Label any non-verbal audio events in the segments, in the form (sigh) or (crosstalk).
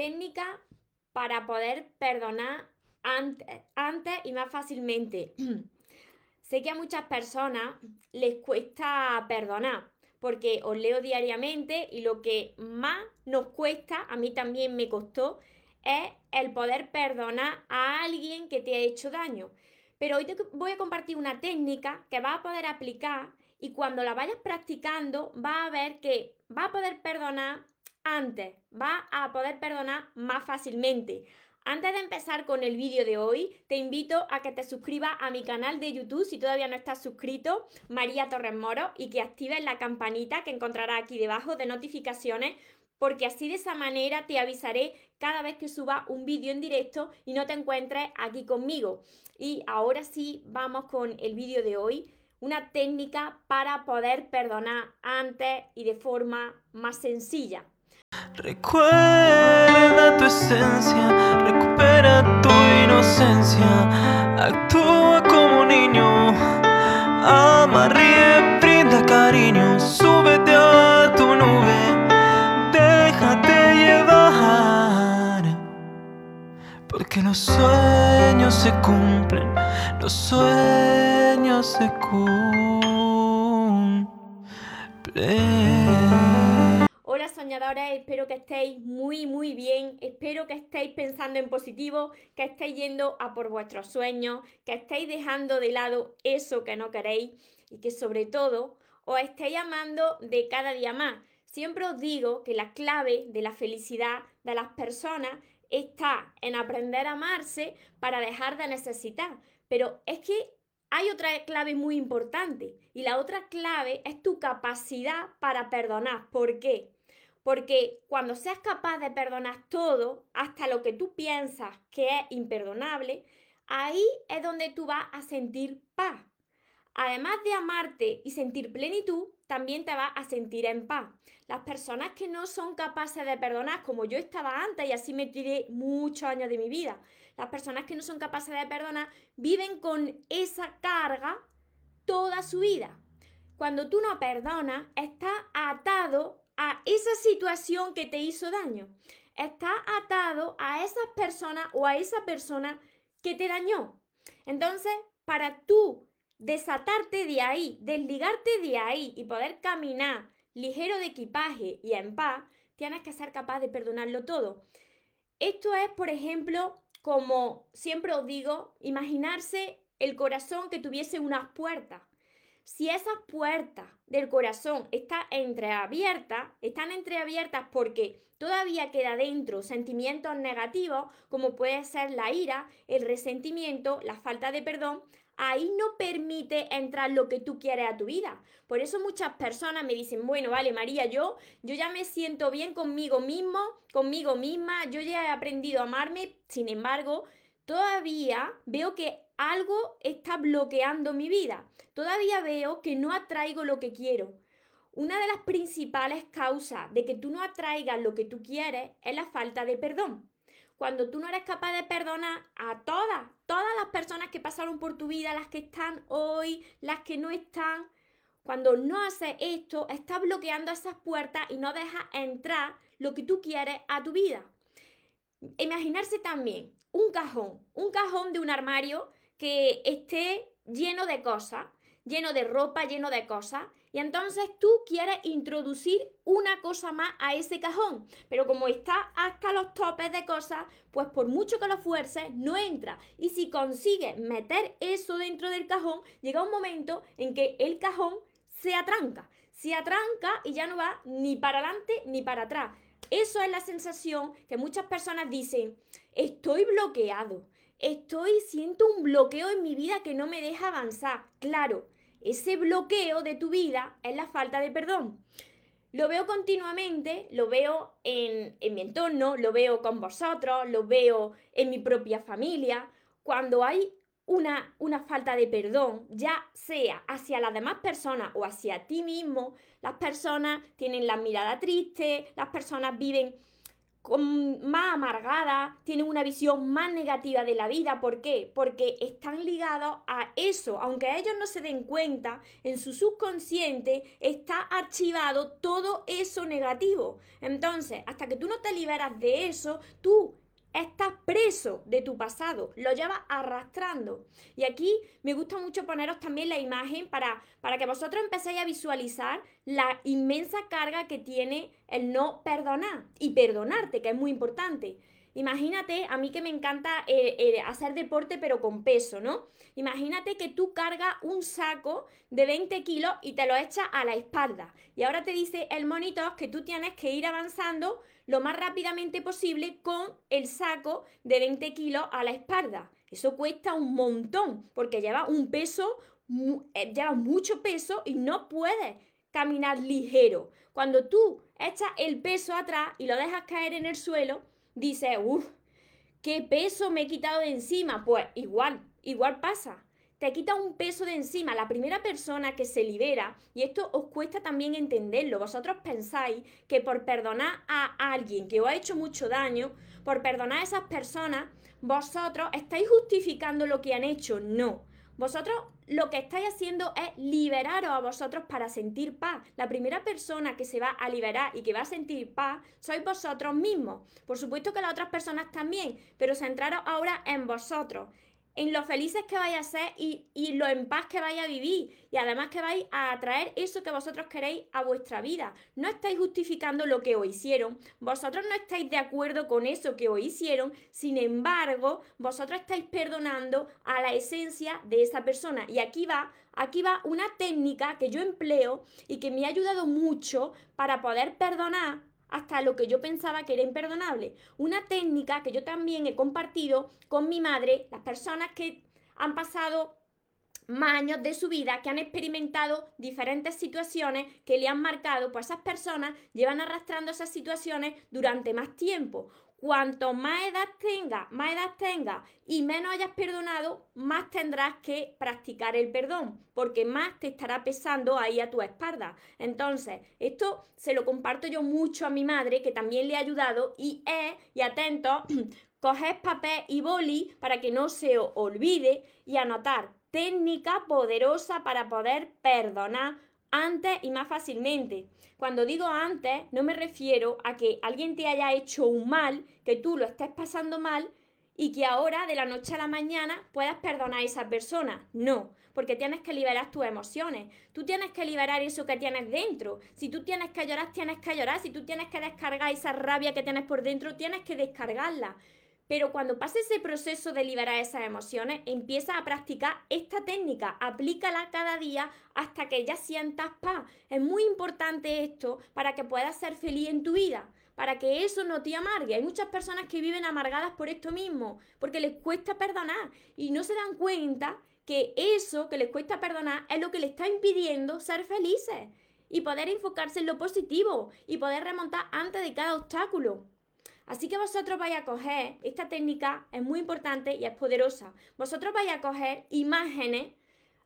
técnica para poder perdonar antes, antes y más fácilmente. (clears throat) sé que a muchas personas les cuesta perdonar, porque os leo diariamente y lo que más nos cuesta, a mí también me costó, es el poder perdonar a alguien que te ha hecho daño. Pero hoy te voy a compartir una técnica que vas a poder aplicar y cuando la vayas practicando vas a ver que va a poder perdonar antes, va a poder perdonar más fácilmente. Antes de empezar con el vídeo de hoy, te invito a que te suscribas a mi canal de YouTube si todavía no estás suscrito, María Torres Moro, y que actives la campanita que encontrarás aquí debajo de notificaciones, porque así de esa manera te avisaré cada vez que suba un vídeo en directo y no te encuentres aquí conmigo. Y ahora sí, vamos con el vídeo de hoy, una técnica para poder perdonar antes y de forma más sencilla. Recuerda tu esencia, recupera tu inocencia, actúa como niño, ama, ríe, brinda cariño, súbete a tu nube, déjate llevar, porque los sueños se cumplen, los sueños se cumplen soñadores, espero que estéis muy, muy bien. Espero que estéis pensando en positivo, que estéis yendo a por vuestros sueños, que estéis dejando de lado eso que no queréis y que sobre todo os estéis amando de cada día más. Siempre os digo que la clave de la felicidad de las personas está en aprender a amarse para dejar de necesitar. Pero es que hay otra clave muy importante y la otra clave es tu capacidad para perdonar. ¿Por qué? Porque cuando seas capaz de perdonar todo, hasta lo que tú piensas que es imperdonable, ahí es donde tú vas a sentir paz. Además de amarte y sentir plenitud, también te vas a sentir en paz. Las personas que no son capaces de perdonar, como yo estaba antes y así me tiré muchos años de mi vida, las personas que no son capaces de perdonar viven con esa carga toda su vida. Cuando tú no perdonas, estás atado a esa situación que te hizo daño. Está atado a esas personas o a esa persona que te dañó. Entonces, para tú desatarte de ahí, desligarte de ahí y poder caminar ligero de equipaje y en paz, tienes que ser capaz de perdonarlo todo. Esto es, por ejemplo, como siempre os digo, imaginarse el corazón que tuviese unas puertas. Si esas puertas del corazón están entreabiertas, están entreabiertas porque todavía queda dentro sentimientos negativos, como puede ser la ira, el resentimiento, la falta de perdón, ahí no permite entrar lo que tú quieres a tu vida. Por eso muchas personas me dicen, bueno, vale, María, yo, yo ya me siento bien conmigo mismo, conmigo misma, yo ya he aprendido a amarme, sin embargo, todavía veo que algo está bloqueando mi vida. Todavía veo que no atraigo lo que quiero. Una de las principales causas de que tú no atraigas lo que tú quieres es la falta de perdón. Cuando tú no eres capaz de perdonar a todas, todas las personas que pasaron por tu vida, las que están hoy, las que no están, cuando no haces esto, estás bloqueando esas puertas y no dejas entrar lo que tú quieres a tu vida. Imaginarse también un cajón, un cajón de un armario que esté lleno de cosas, lleno de ropa, lleno de cosas, y entonces tú quieres introducir una cosa más a ese cajón, pero como está hasta los topes de cosas, pues por mucho que lo fuerces, no entra. Y si consigues meter eso dentro del cajón, llega un momento en que el cajón se atranca, se atranca y ya no va ni para adelante ni para atrás. Eso es la sensación que muchas personas dicen, estoy bloqueado, estoy, siento un bloqueo en mi vida que no me deja avanzar. Claro, ese bloqueo de tu vida es la falta de perdón. Lo veo continuamente, lo veo en, mi entorno, lo veo con vosotros, lo veo en mi propia familia. Cuando hay una, una, falta de perdón, ya sea hacia las demás personas o hacia ti mismo, las personas tienen la mirada triste, las personas viven más amargada, tienen una visión más negativa de la vida. ¿Por qué? Porque están ligados a eso. Aunque ellos no se den cuenta, en su subconsciente está archivado todo eso negativo. Entonces, hasta que tú no te liberas de eso, tú estás preso de tu pasado, lo llevas arrastrando. Y aquí me gusta mucho poneros también la imagen para, para que vosotros empecéis a visualizar la inmensa carga que tiene el no perdonar y perdonarte, que es muy importante. Imagínate, a mí que me encanta eh, eh, hacer deporte pero con peso, ¿no? Imagínate que tú cargas un saco de 20 kilos y te lo echas a la espalda. Y ahora te dice el monitor que tú tienes que ir avanzando lo más rápidamente posible con el saco de 20 kilos a la espalda. Eso cuesta un montón porque lleva un peso, eh, lleva mucho peso y no puedes caminar ligero. Cuando tú echas el peso atrás y lo dejas caer en el suelo, dice, uff, ¿qué peso me he quitado de encima? Pues igual, igual pasa. Te quita un peso de encima. La primera persona que se libera, y esto os cuesta también entenderlo, vosotros pensáis que por perdonar a alguien que os ha hecho mucho daño, por perdonar a esas personas, vosotros estáis justificando lo que han hecho. No. Vosotros lo que estáis haciendo es liberaros a vosotros para sentir paz. La primera persona que se va a liberar y que va a sentir paz sois vosotros mismos. Por supuesto que las otras personas también, pero centraros ahora en vosotros en lo felices que vais a ser y, y, lo en paz que vais a vivir. Y además que vais a atraer eso que vosotros queréis a vuestra vida. No estáis justificando lo que os hicieron. Vosotros no estáis de acuerdo con eso que os hicieron. Sin embargo, vosotros estáis perdonando a la esencia de esa persona. Y aquí va, aquí va una técnica que yo empleo y que me ha ayudado mucho para poder perdonar hasta lo que yo pensaba que era imperdonable. Una técnica que yo también he compartido con mi madre, las personas que han pasado más años de su vida, que han experimentado diferentes situaciones que le han marcado, pues esas personas llevan arrastrando esas situaciones durante más tiempo. Cuanto más edad tenga, más edad tenga y menos hayas perdonado, más tendrás que practicar el perdón, porque más te estará pesando ahí a tu espalda. Entonces, esto se lo comparto yo mucho a mi madre, que también le ha ayudado, y es, y atento, (clears throat) coger papel y boli para que no se olvide y anotar técnica poderosa para poder perdonar antes y más fácilmente. Cuando digo antes, no me refiero a que alguien te haya hecho un mal, que tú lo estés pasando mal y que ahora de la noche a la mañana puedas perdonar a esa persona. No, porque tienes que liberar tus emociones. Tú tienes que liberar eso que tienes dentro. Si tú tienes que llorar, tienes que llorar. Si tú tienes que descargar esa rabia que tienes por dentro, tienes que descargarla. Pero cuando pase ese proceso de liberar esas emociones, empieza a practicar esta técnica, aplícala cada día hasta que ya sientas paz. Es muy importante esto para que puedas ser feliz en tu vida, para que eso no te amargue. Hay muchas personas que viven amargadas por esto mismo, porque les cuesta perdonar y no se dan cuenta que eso que les cuesta perdonar es lo que les está impidiendo ser felices y poder enfocarse en lo positivo y poder remontar antes de cada obstáculo. Así que vosotros vais a coger, esta técnica es muy importante y es poderosa. Vosotros vais a coger imágenes,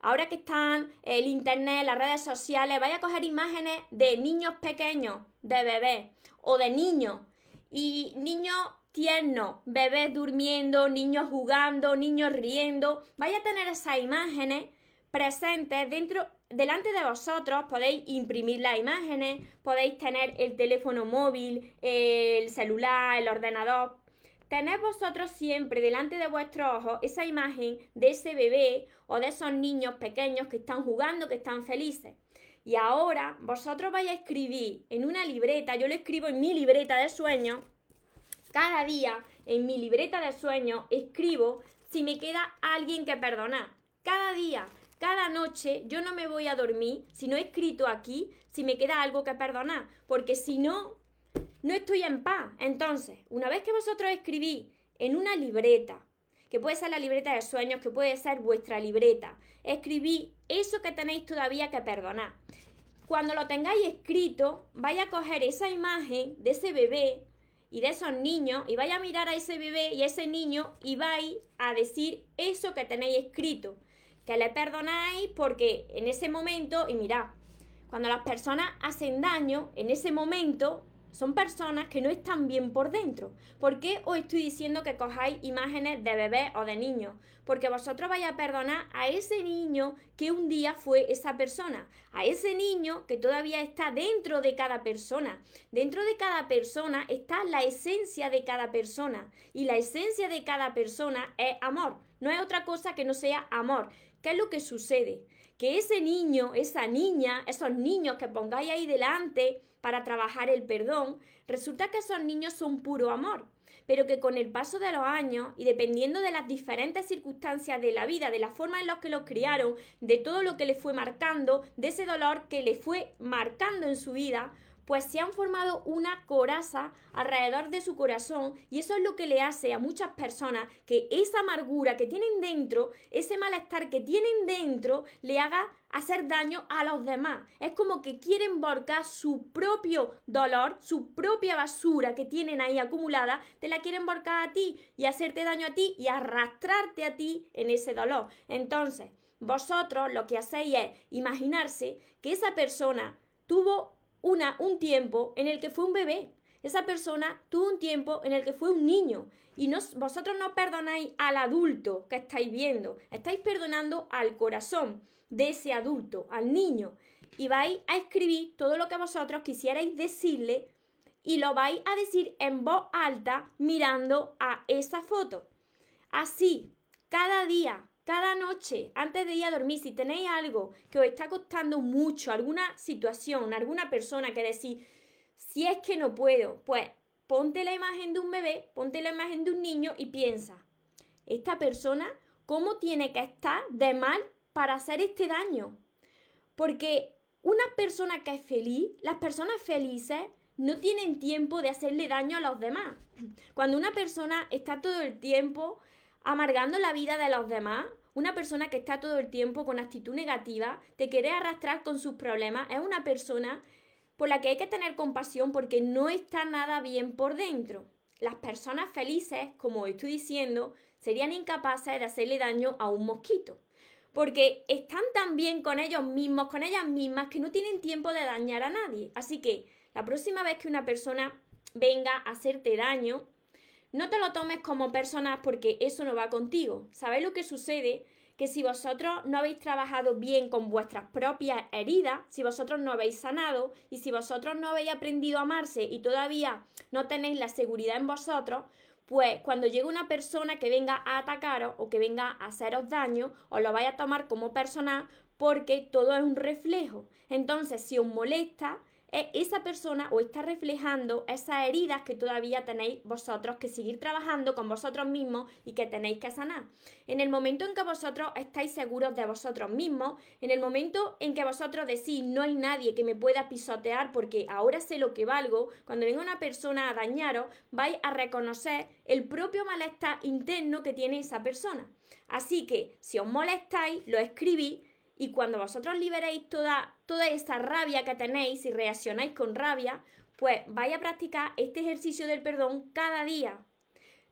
ahora que están el internet, las redes sociales, vais a coger imágenes de niños pequeños, de bebés o de niños. Y niños tiernos, bebés durmiendo, niños jugando, niños riendo. Vais a tener esas imágenes presentes dentro delante de vosotros podéis imprimir las imágenes, podéis tener el teléfono móvil, el celular, el ordenador. Tened vosotros siempre delante de vuestros ojos esa imagen de ese bebé o de esos niños pequeños que están jugando, que están felices. Y ahora vosotros vais a escribir en una libreta, yo lo escribo en mi libreta de sueños, cada día en mi libreta de sueños escribo si me queda alguien que perdonar. Cada día cada noche yo no me voy a dormir si no he escrito aquí, si me queda algo que perdonar, porque si no, no estoy en paz. Entonces, una vez que vosotros escribís en una libreta, que puede ser la libreta de sueños, que puede ser vuestra libreta, escribí eso que tenéis todavía que perdonar. Cuando lo tengáis escrito, vaya a coger esa imagen de ese bebé y de esos niños y vaya a mirar a ese bebé y a ese niño y vais a decir eso que tenéis escrito que le perdonáis porque en ese momento, y mirad, cuando las personas hacen daño, en ese momento son personas que no están bien por dentro. ¿Por qué os estoy diciendo que cojáis imágenes de bebés o de niños? Porque vosotros vais a perdonar a ese niño que un día fue esa persona, a ese niño que todavía está dentro de cada persona. Dentro de cada persona está la esencia de cada persona y la esencia de cada persona es amor. No es otra cosa que no sea amor. ¿Qué es lo que sucede? Que ese niño, esa niña, esos niños que pongáis ahí delante, para trabajar el perdón, resulta que esos niños son puro amor, pero que con el paso de los años y dependiendo de las diferentes circunstancias de la vida, de la forma en la que los criaron, de todo lo que le fue marcando, de ese dolor que le fue marcando en su vida, pues se han formado una coraza alrededor de su corazón y eso es lo que le hace a muchas personas que esa amargura que tienen dentro, ese malestar que tienen dentro, le haga hacer daño a los demás. Es como que quieren volcar su propio dolor, su propia basura que tienen ahí acumulada, te la quieren volcar a ti y hacerte daño a ti y arrastrarte a ti en ese dolor. Entonces, vosotros lo que hacéis es imaginarse que esa persona tuvo una, un tiempo en el que fue un bebé. Esa persona tuvo un tiempo en el que fue un niño. Y no, vosotros no perdonáis al adulto que estáis viendo, estáis perdonando al corazón de ese adulto, al niño. Y vais a escribir todo lo que vosotros quisierais decirle y lo vais a decir en voz alta mirando a esa foto. Así, cada día, cada noche, antes de ir a dormir, si tenéis algo que os está costando mucho, alguna situación, alguna persona que decís, si es que no puedo, pues ponte la imagen de un bebé, ponte la imagen de un niño y piensa, esta persona, ¿cómo tiene que estar de mal para hacer este daño? Porque una persona que es feliz, las personas felices, no tienen tiempo de hacerle daño a los demás. Cuando una persona está todo el tiempo amargando la vida de los demás. Una persona que está todo el tiempo con actitud negativa, te quiere arrastrar con sus problemas, es una persona por la que hay que tener compasión porque no está nada bien por dentro. Las personas felices, como estoy diciendo, serían incapaces de hacerle daño a un mosquito. Porque están tan bien con ellos mismos, con ellas mismas, que no tienen tiempo de dañar a nadie. Así que la próxima vez que una persona venga a hacerte daño, no te lo tomes como personas porque eso no va contigo. ¿Sabéis lo que sucede? Que si vosotros no habéis trabajado bien con vuestras propias heridas, si vosotros no habéis sanado y si vosotros no habéis aprendido a amarse y todavía no tenéis la seguridad en vosotros, pues cuando llegue una persona que venga a atacaros o que venga a haceros daño, os lo vais a tomar como personal porque todo es un reflejo. Entonces, si os molesta, esa persona o está reflejando esas heridas que todavía tenéis vosotros que seguir trabajando con vosotros mismos y que tenéis que sanar. En el momento en que vosotros estáis seguros de vosotros mismos, en el momento en que vosotros decís no hay nadie que me pueda pisotear porque ahora sé lo que valgo, cuando venga una persona a dañaros, vais a reconocer el propio malestar interno que tiene esa persona. Así que si os molestáis, lo escribís y cuando vosotros liberéis toda, toda esa rabia que tenéis y reaccionáis con rabia, pues vais a practicar este ejercicio del perdón cada día.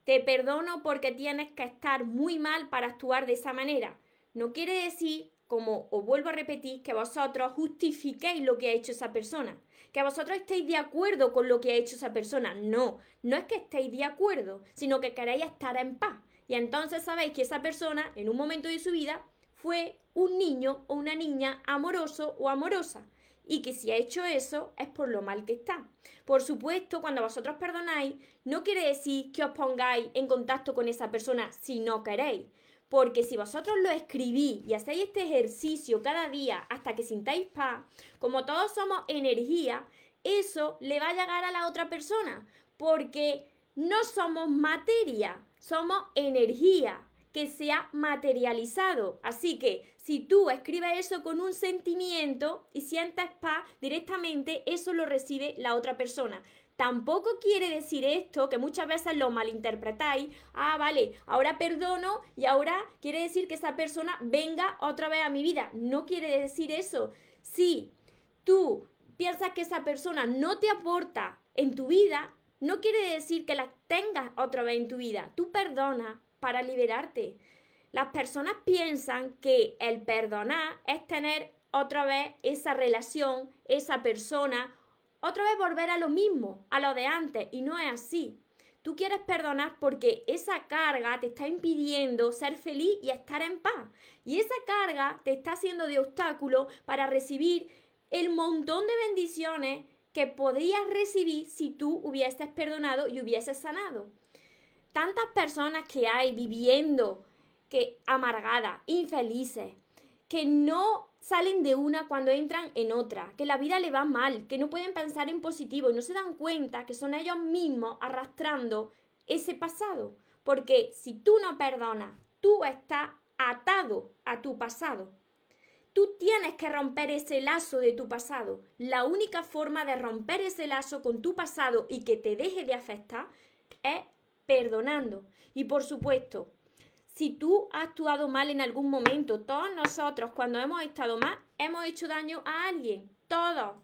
Te perdono porque tienes que estar muy mal para actuar de esa manera. No quiere decir, como os vuelvo a repetir, que vosotros justifiquéis lo que ha hecho esa persona, que vosotros estéis de acuerdo con lo que ha hecho esa persona. No, no es que estéis de acuerdo, sino que queréis estar en paz. Y entonces sabéis que esa persona, en un momento de su vida, fue un niño o una niña amoroso o amorosa y que si ha hecho eso es por lo mal que está. Por supuesto, cuando vosotros perdonáis, no quiere decir que os pongáis en contacto con esa persona si no queréis. Porque si vosotros lo escribís y hacéis este ejercicio cada día hasta que sintáis paz, como todos somos energía, eso le va a llegar a la otra persona. Porque no somos materia, somos energía que se ha materializado. Así que si tú escribes eso con un sentimiento y sientes paz, directamente eso lo recibe la otra persona. Tampoco quiere decir esto, que muchas veces lo malinterpretáis, ah, vale, ahora perdono y ahora quiere decir que esa persona venga otra vez a mi vida. No quiere decir eso. Si tú piensas que esa persona no te aporta en tu vida, no quiere decir que la tengas otra vez en tu vida. Tú perdona, para liberarte. Las personas piensan que el perdonar es tener otra vez esa relación, esa persona otra vez volver a lo mismo, a lo de antes, y no es así. Tú quieres perdonar porque esa carga te está impidiendo ser feliz y estar en paz. Y esa carga te está haciendo de obstáculo para recibir el montón de bendiciones que podrías recibir si tú hubieses perdonado y hubieses sanado. Tantas personas que hay viviendo que amargadas, infelices, que no salen de una cuando entran en otra, que la vida le va mal, que no pueden pensar en positivo y no se dan cuenta que son ellos mismos arrastrando ese pasado. Porque si tú no perdonas, tú estás atado a tu pasado. Tú tienes que romper ese lazo de tu pasado. La única forma de romper ese lazo con tu pasado y que te deje de afectar es perdonando. Y por supuesto, si tú has actuado mal en algún momento, todos nosotros cuando hemos estado mal, hemos hecho daño a alguien. Todos.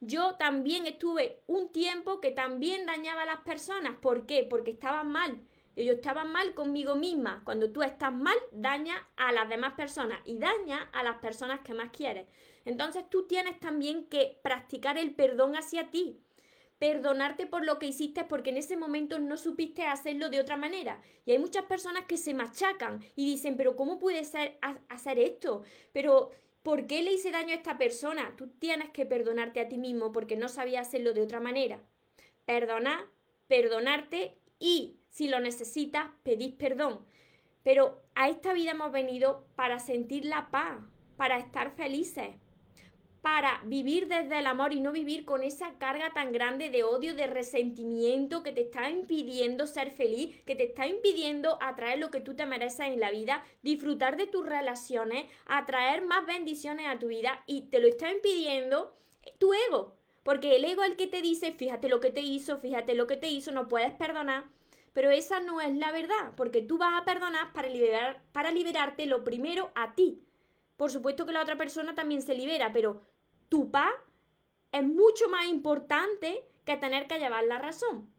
Yo también estuve un tiempo que también dañaba a las personas. ¿Por qué? Porque estaban mal. Yo estaba mal conmigo misma. Cuando tú estás mal, daña a las demás personas y daña a las personas que más quieres. Entonces tú tienes también que practicar el perdón hacia ti. Perdonarte por lo que hiciste porque en ese momento no supiste hacerlo de otra manera. Y hay muchas personas que se machacan y dicen, pero ¿cómo puede ser hacer esto? Pero ¿por qué le hice daño a esta persona? Tú tienes que perdonarte a ti mismo porque no sabías hacerlo de otra manera. Perdonar, perdonarte y si lo necesitas, pedís perdón. Pero a esta vida hemos venido para sentir la paz, para estar felices, para vivir desde el amor y no vivir con esa carga tan grande de odio, de resentimiento que te está impidiendo ser feliz, que te está impidiendo atraer lo que tú te mereces en la vida, disfrutar de tus relaciones, atraer más bendiciones a tu vida y te lo está impidiendo tu ego. Porque el ego es el que te dice, fíjate lo que te hizo, fíjate lo que te hizo, no puedes perdonar. Pero esa no es la verdad, porque tú vas a perdonar para, liberar, para liberarte lo primero a ti. Por supuesto que la otra persona también se libera, pero tu paz es mucho más importante que tener que llevar la razón.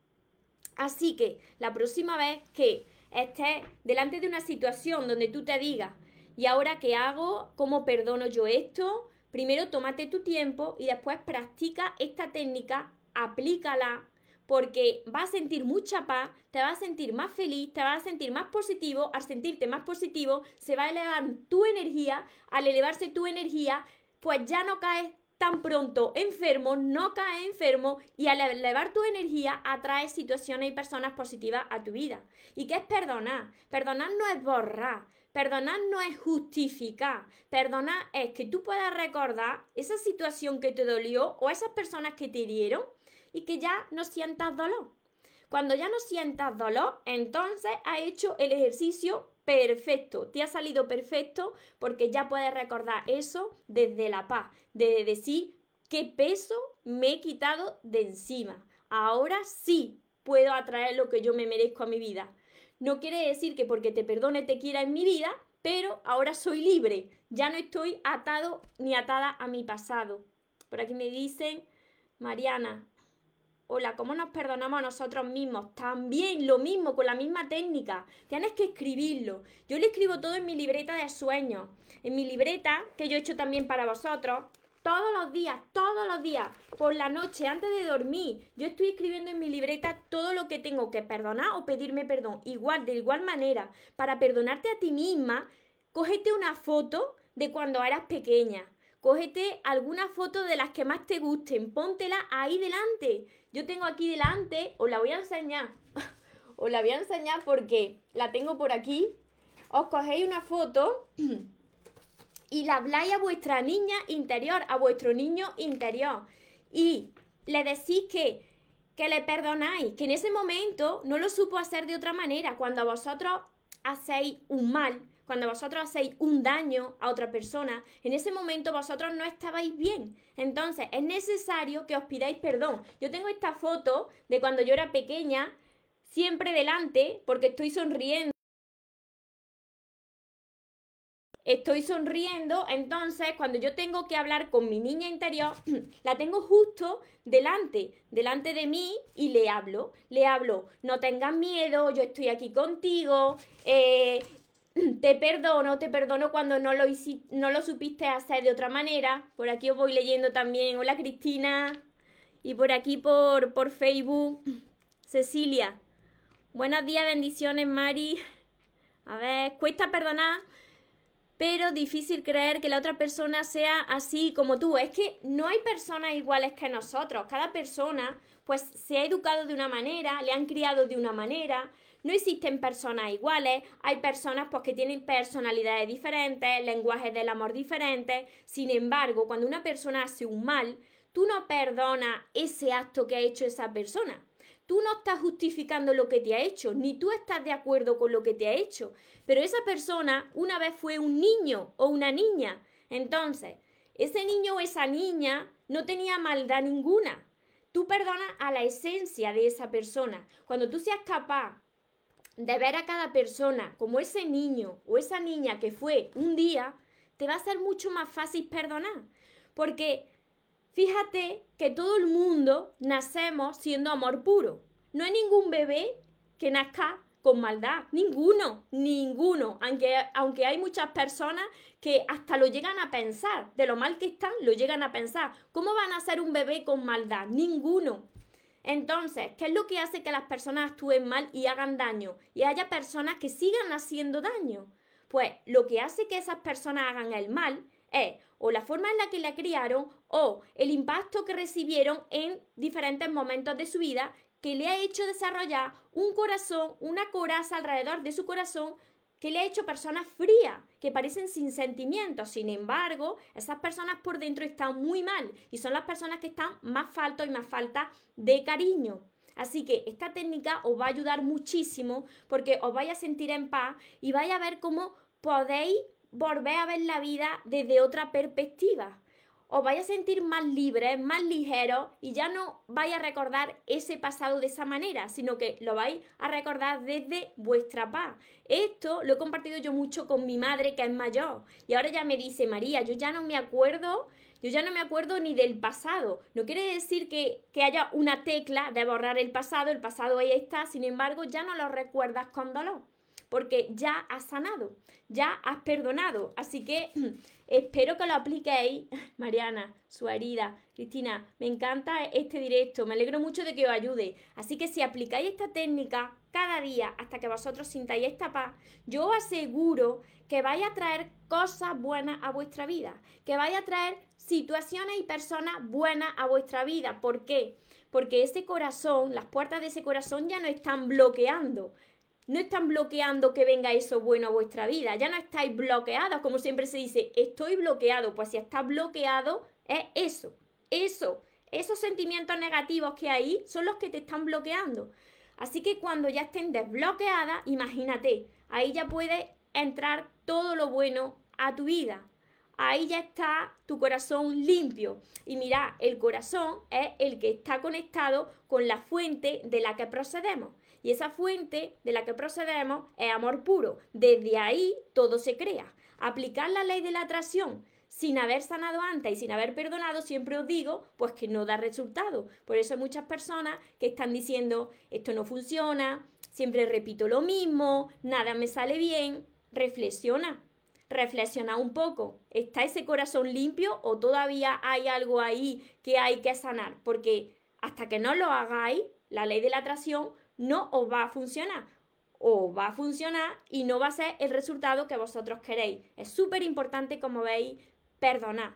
Así que la próxima vez que estés delante de una situación donde tú te digas, ¿y ahora qué hago? ¿Cómo perdono yo esto? Primero tómate tu tiempo y después practica esta técnica, aplícala porque vas a sentir mucha paz, te vas a sentir más feliz, te vas a sentir más positivo, al sentirte más positivo se va a elevar tu energía, al elevarse tu energía, pues ya no caes tan pronto enfermo, no caes enfermo y al elevar tu energía atraes situaciones y personas positivas a tu vida. ¿Y qué es perdonar? Perdonar no es borrar, perdonar no es justificar, perdonar es que tú puedas recordar esa situación que te dolió o esas personas que te dieron y que ya no sientas dolor. Cuando ya no sientas dolor, entonces has hecho el ejercicio perfecto. Te ha salido perfecto porque ya puedes recordar eso desde la paz, de decir qué peso me he quitado de encima. Ahora sí puedo atraer lo que yo me merezco a mi vida. No quiere decir que porque te perdone te quiera en mi vida, pero ahora soy libre. Ya no estoy atado ni atada a mi pasado. Por aquí me dicen, Mariana, Hola, ¿cómo nos perdonamos a nosotros mismos? También lo mismo, con la misma técnica. Tienes que escribirlo. Yo le escribo todo en mi libreta de sueños. En mi libreta, que yo he hecho también para vosotros, todos los días, todos los días, por la noche, antes de dormir, yo estoy escribiendo en mi libreta todo lo que tengo que perdonar o pedirme perdón. Igual, de igual manera, para perdonarte a ti misma, cógete una foto de cuando eras pequeña. Cógete alguna foto de las que más te gusten, póntela ahí delante. Yo tengo aquí delante, os la voy a enseñar. (laughs) os la voy a enseñar porque la tengo por aquí. Os cogéis una foto (clears throat) y la habláis a vuestra niña interior, a vuestro niño interior. Y le decís que, que le perdonáis, que en ese momento no lo supo hacer de otra manera. Cuando vosotros hacéis un mal, cuando vosotros hacéis un daño a otra persona, en ese momento vosotros no estabais bien. Entonces es necesario que os pidáis perdón. Yo tengo esta foto de cuando yo era pequeña, siempre delante, porque estoy sonriendo. Estoy sonriendo, entonces cuando yo tengo que hablar con mi niña interior, (clears throat) la tengo justo delante, delante de mí y le hablo. Le hablo, no tengas miedo, yo estoy aquí contigo, eh, (clears throat) te perdono, te perdono cuando no lo, no lo supiste hacer de otra manera. Por aquí os voy leyendo también. Hola Cristina. Y por aquí, por, por Facebook, (clears throat) Cecilia. Buenos días, bendiciones, Mari. A ver, cuesta perdonar, pero difícil creer que la otra persona sea así como tú. Es que no hay personas iguales que nosotros. Cada persona, pues, se ha educado de una manera, le han criado de una manera. No existen personas iguales, hay personas pues, que tienen personalidades diferentes, lenguajes del amor diferentes. Sin embargo, cuando una persona hace un mal, tú no perdonas ese acto que ha hecho esa persona Tú no estás justificando lo que te ha hecho, ni tú estás de acuerdo con lo que te ha hecho, pero esa persona una vez fue un niño o una niña. Entonces, ese niño o esa niña no tenía maldad ninguna. Tú perdonas a la esencia de esa persona. Cuando tú seas capaz de ver a cada persona como ese niño o esa niña que fue un día, te va a ser mucho más fácil perdonar. Porque Fíjate que todo el mundo nacemos siendo amor puro. No hay ningún bebé que nazca con maldad. Ninguno, ninguno. Aunque, aunque hay muchas personas que hasta lo llegan a pensar. De lo mal que están, lo llegan a pensar. ¿Cómo van a ser un bebé con maldad? Ninguno. Entonces, ¿qué es lo que hace que las personas actúen mal y hagan daño? Y haya personas que sigan haciendo daño. Pues lo que hace que esas personas hagan el mal es o la forma en la que la criaron o el impacto que recibieron en diferentes momentos de su vida que le ha hecho desarrollar un corazón, una coraza alrededor de su corazón que le ha hecho personas frías, que parecen sin sentimientos. Sin embargo, esas personas por dentro están muy mal y son las personas que están más faltos y más falta de cariño. Así que esta técnica os va a ayudar muchísimo porque os vais a sentir en paz y vais a ver cómo podéis volver a ver la vida desde otra perspectiva. Os vais a sentir más libres, más ligeros y ya no vais a recordar ese pasado de esa manera, sino que lo vais a recordar desde vuestra paz. Esto lo he compartido yo mucho con mi madre, que es mayor, y ahora ya me dice, María, yo ya no me acuerdo yo ya no me acuerdo ni del pasado. No quiere decir que, que, haya una tecla de borrar el pasado, el pasado ahí está, sin embargo ya no lo recuerdas con dolor porque ya has sanado, ya has perdonado. Así que (clears throat) espero que lo apliquéis, (laughs) Mariana, su herida. Cristina, me encanta este directo, me alegro mucho de que os ayude. Así que si aplicáis esta técnica cada día hasta que vosotros sintáis esta paz, yo os aseguro que vais a traer cosas buenas a vuestra vida, que vais a traer situaciones y personas buenas a vuestra vida. ¿Por qué? Porque ese corazón, las puertas de ese corazón ya no están bloqueando no están bloqueando que venga eso bueno a vuestra vida. Ya no estáis bloqueados, como siempre se dice, estoy bloqueado. Pues si estás bloqueado, es eso, eso, esos sentimientos negativos que hay son los que te están bloqueando. Así que cuando ya estén desbloqueadas, imagínate, ahí ya puede entrar todo lo bueno a tu vida. Ahí ya está tu corazón limpio. Y mira, el corazón es el que está conectado con la fuente de la que procedemos. Y esa fuente de la que procedemos es amor puro. Desde ahí todo se crea. Aplicar la ley de la atracción sin haber sanado antes y sin haber perdonado, siempre os digo, pues que no da resultado. Por eso hay muchas personas que están diciendo, esto no funciona, siempre repito lo mismo, nada me sale bien. Reflexiona, reflexiona un poco. ¿Está ese corazón limpio o todavía hay algo ahí que hay que sanar? Porque hasta que no lo hagáis, la ley de la atracción no os va a funcionar. O va a funcionar y no va a ser el resultado que vosotros queréis. Es súper importante, como veis, perdonar.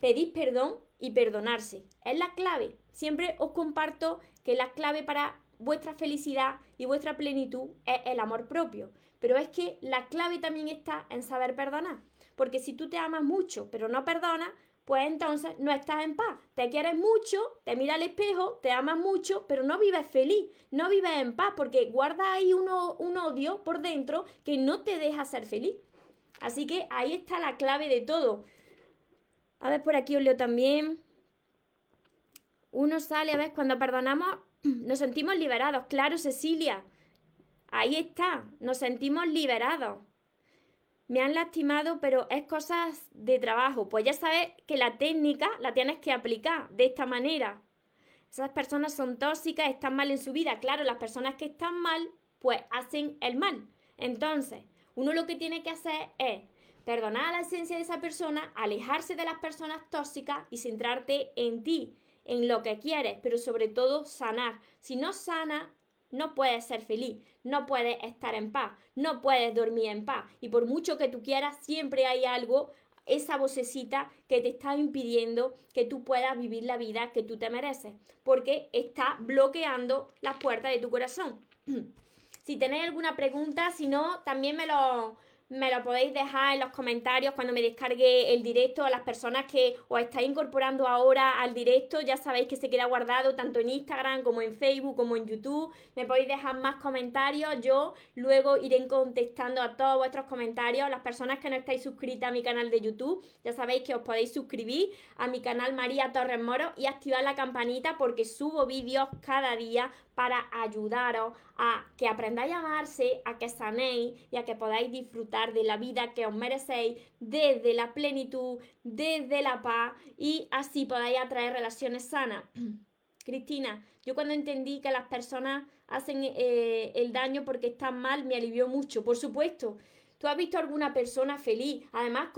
Pedid perdón y perdonarse. Es la clave. Siempre os comparto que la clave para vuestra felicidad y vuestra plenitud es el amor propio. Pero es que la clave también está en saber perdonar. Porque si tú te amas mucho, pero no perdonas, pues entonces no estás en paz. Te quieres mucho, te mira al espejo, te amas mucho, pero no vives feliz, no vives en paz porque guarda ahí un odio por dentro que no te deja ser feliz. Así que ahí está la clave de todo. A ver, por aquí os leo también. Uno sale, a ver, cuando perdonamos, (clears throat) nos sentimos liberados. Claro, Cecilia. Ahí está, nos sentimos liberados me han lastimado, pero es cosas de trabajo. Pues ya sabes que la técnica la tienes que aplicar de esta manera. Esas personas son tóxicas, están mal en su vida. Claro, las personas que están mal, pues hacen el mal. Entonces, uno lo que tiene que hacer es perdonar la esencia de esa persona, alejarse de las personas tóxicas y centrarte en ti, en lo que quieres, pero sobre todo sanar. Si no sana, no puedes ser feliz, no puedes estar en paz, no puedes dormir en paz. Y por mucho que tú quieras, siempre hay algo, esa vocecita que te está impidiendo que tú puedas vivir la vida que tú te mereces, porque está bloqueando las puertas de tu corazón. (clears throat) si tenéis alguna pregunta, si no, también me lo, me lo podéis dejar en los comentarios cuando me descargue el directo. A las personas que os estáis incorporando ahora al directo, ya sabéis que se queda guardado tanto en Instagram como en Facebook como en YouTube. Me podéis dejar más comentarios. Yo luego iré contestando a todos vuestros comentarios. Las personas que no estáis suscritas a mi canal de YouTube, ya sabéis que os podéis suscribir a mi canal María Torres Moro y activar la campanita porque subo vídeos cada día para ayudaros a que aprendáis a amarse, a que sanéis y a que podáis disfrutar de la vida que os merecéis desde la plenitud, desde la paz y así podáis atraer relaciones sanas. (clears throat) Cristina, yo cuando entendí que las personas hacen eh, el daño porque están mal, me alivió mucho, por supuesto. ¿Tú has visto alguna persona feliz? Además,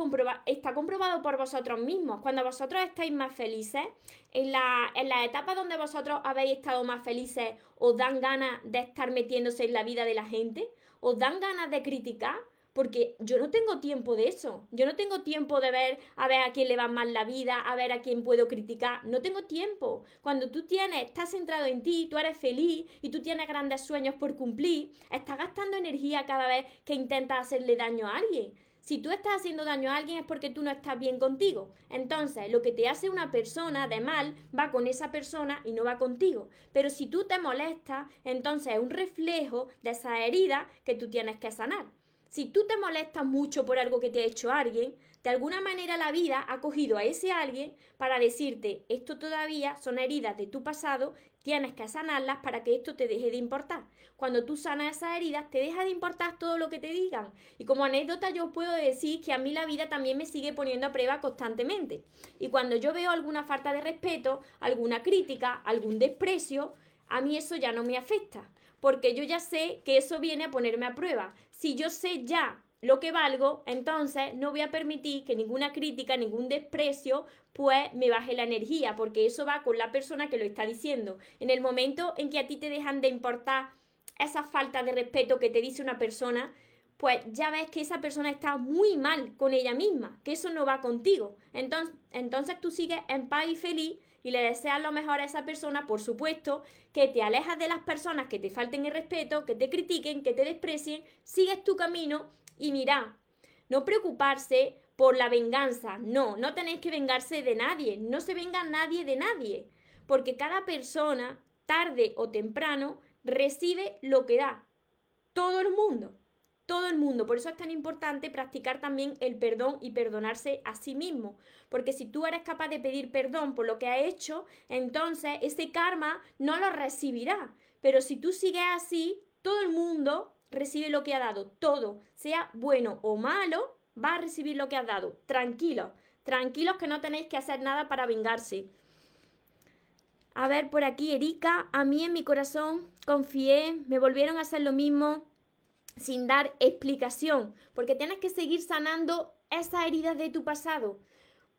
está comprobado por vosotros mismos. Cuando vosotros estáis más felices, en la, en la etapa donde vosotros habéis estado más felices, ¿os dan ganas de estar metiéndose en la vida de la gente? ¿Os dan ganas de criticar? Porque yo no tengo tiempo de eso. Yo no tengo tiempo de ver a ver a quién le va mal la vida, a ver a quién puedo criticar. No tengo tiempo. Cuando tú tienes, estás centrado en ti, tú eres feliz y tú tienes grandes sueños por cumplir, estás gastando energía cada vez que intentas hacerle daño a alguien. Si tú estás haciendo daño a alguien es porque tú no estás bien contigo. Entonces, lo que te hace una persona de mal va con esa persona y no va contigo. Pero si tú te molestas, entonces es un reflejo de esa herida que tú tienes que sanar. Si tú te molestas mucho por algo que te ha hecho alguien, de alguna manera la vida ha cogido a ese alguien para decirte, esto todavía son heridas de tu pasado, tienes que sanarlas para que esto te deje de importar. Cuando tú sanas esas heridas, te deja de importar todo lo que te digan. Y como anécdota yo puedo decir que a mí la vida también me sigue poniendo a prueba constantemente. Y cuando yo veo alguna falta de respeto, alguna crítica, algún desprecio, a mí eso ya no me afecta porque yo ya sé que eso viene a ponerme a prueba. Si yo sé ya lo que valgo, entonces no voy a permitir que ninguna crítica, ningún desprecio, pues me baje la energía, porque eso va con la persona que lo está diciendo. En el momento en que a ti te dejan de importar esa falta de respeto que te dice una persona, pues ya ves que esa persona está muy mal con ella misma, que eso no va contigo. Entonces, entonces tú sigues en paz y feliz y le deseas lo mejor a esa persona, por supuesto, que te alejas de las personas que te falten el respeto, que te critiquen, que te desprecien, sigues tu camino y mira, no preocuparse por la venganza, no, no tenéis que vengarse de nadie, no se venga nadie de nadie, porque cada persona, tarde o temprano, recibe lo que da, todo el mundo todo el mundo. Por eso es tan importante practicar también el perdón y perdonarse a sí mismo. Porque si tú eres capaz de pedir perdón por lo que ha hecho, entonces ese karma no lo recibirá. Pero si tú sigues así, todo el mundo recibe lo que ha dado. Todo, sea bueno o malo, va a recibir lo que ha dado. Tranquilos, tranquilos que no tenéis que hacer nada para vengarse. A ver, por aquí, Erika, a mí en mi corazón confié, me volvieron a hacer lo mismo, sin dar explicación, porque tienes que seguir sanando esas heridas de tu pasado,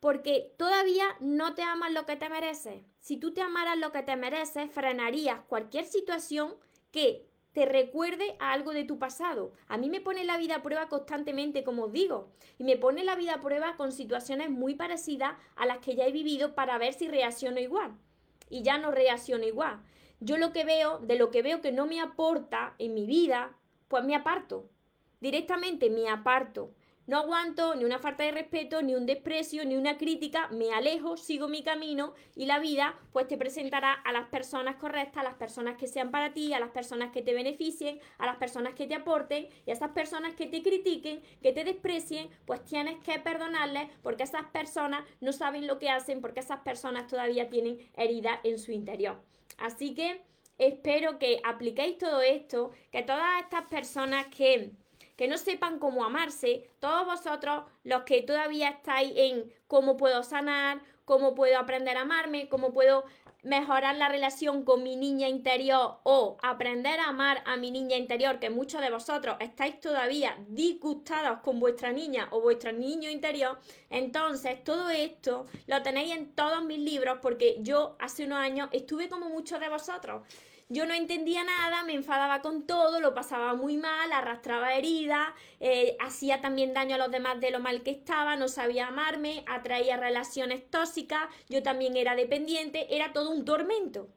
porque todavía no te amas lo que te mereces. Si tú te amaras lo que te mereces, frenarías cualquier situación que te recuerde a algo de tu pasado. A mí me pone la vida a prueba constantemente, como os digo, y me pone la vida a prueba con situaciones muy parecidas a las que ya he vivido para ver si reacciono igual. Y ya no reacciono igual. Yo lo que veo, de lo que veo que no me aporta en mi vida, pues me aparto. Directamente me aparto. No aguanto ni una falta de respeto, ni un desprecio, ni una crítica, me alejo, sigo mi camino y la vida pues te presentará a las personas correctas, a las personas que sean para ti, a las personas que te beneficien, a las personas que te aporten y a esas personas que te critiquen, que te desprecien, pues tienes que perdonarles porque esas personas no saben lo que hacen, porque esas personas todavía tienen heridas en su interior. Así que espero que apliquéis todo esto, que todas estas personas que, que no sepan cómo amarse, todos vosotros los que todavía estáis en cómo puedo sanar, cómo puedo aprender a amarme, cómo puedo mejorar la relación con mi niña interior o aprender a amar a mi niña interior, que muchos de vosotros estáis todavía disgustados con vuestra niña o vuestro niño interior, entonces todo esto lo tenéis en todos mis libros porque yo hace unos años estuve como muchos de vosotros. Yo no entendía nada, me enfadaba con todo, lo pasaba muy mal, arrastraba heridas, eh, hacía también daño a los demás de lo mal que estaba, no sabía amarme, atraía relaciones tóxicas, yo también era dependiente, era todo un tormento.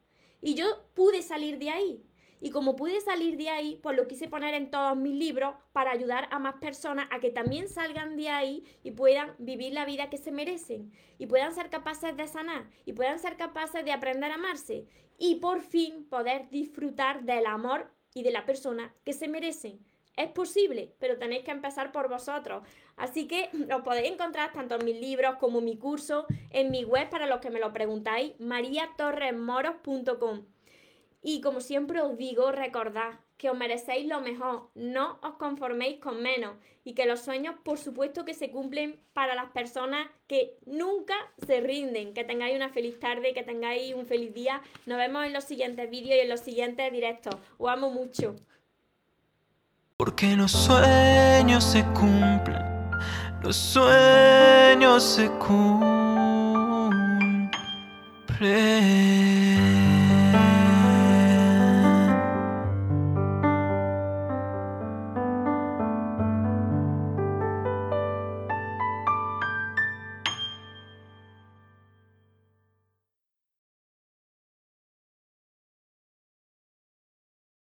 Y yo pude salir de ahí. Y como pude salir de ahí, pues lo quise poner en todos mis libros para ayudar a más personas a que también salgan de ahí y puedan vivir la vida que se merecen. Y puedan ser capaces de sanar. Y puedan ser capaces de aprender a amarse. Y por fin poder disfrutar del amor y de la persona que se merecen. Es posible, pero tenéis que empezar por vosotros. Así que (clears throat) lo podéis encontrar tanto en mis libros como en mi curso, en mi web para los que me lo preguntáis, mariatorresmoros.com. Y como siempre os digo, recordad que os merecéis lo mejor, no os conforméis con menos y que los sueños por supuesto que se cumplen para las personas que nunca se rinden. Que tengáis una feliz tarde, que tengáis un feliz día. Nos vemos en los siguientes vídeos y en los siguientes directos. Os amo mucho. Porque los sueños se cumplen, los sueños se cumplen.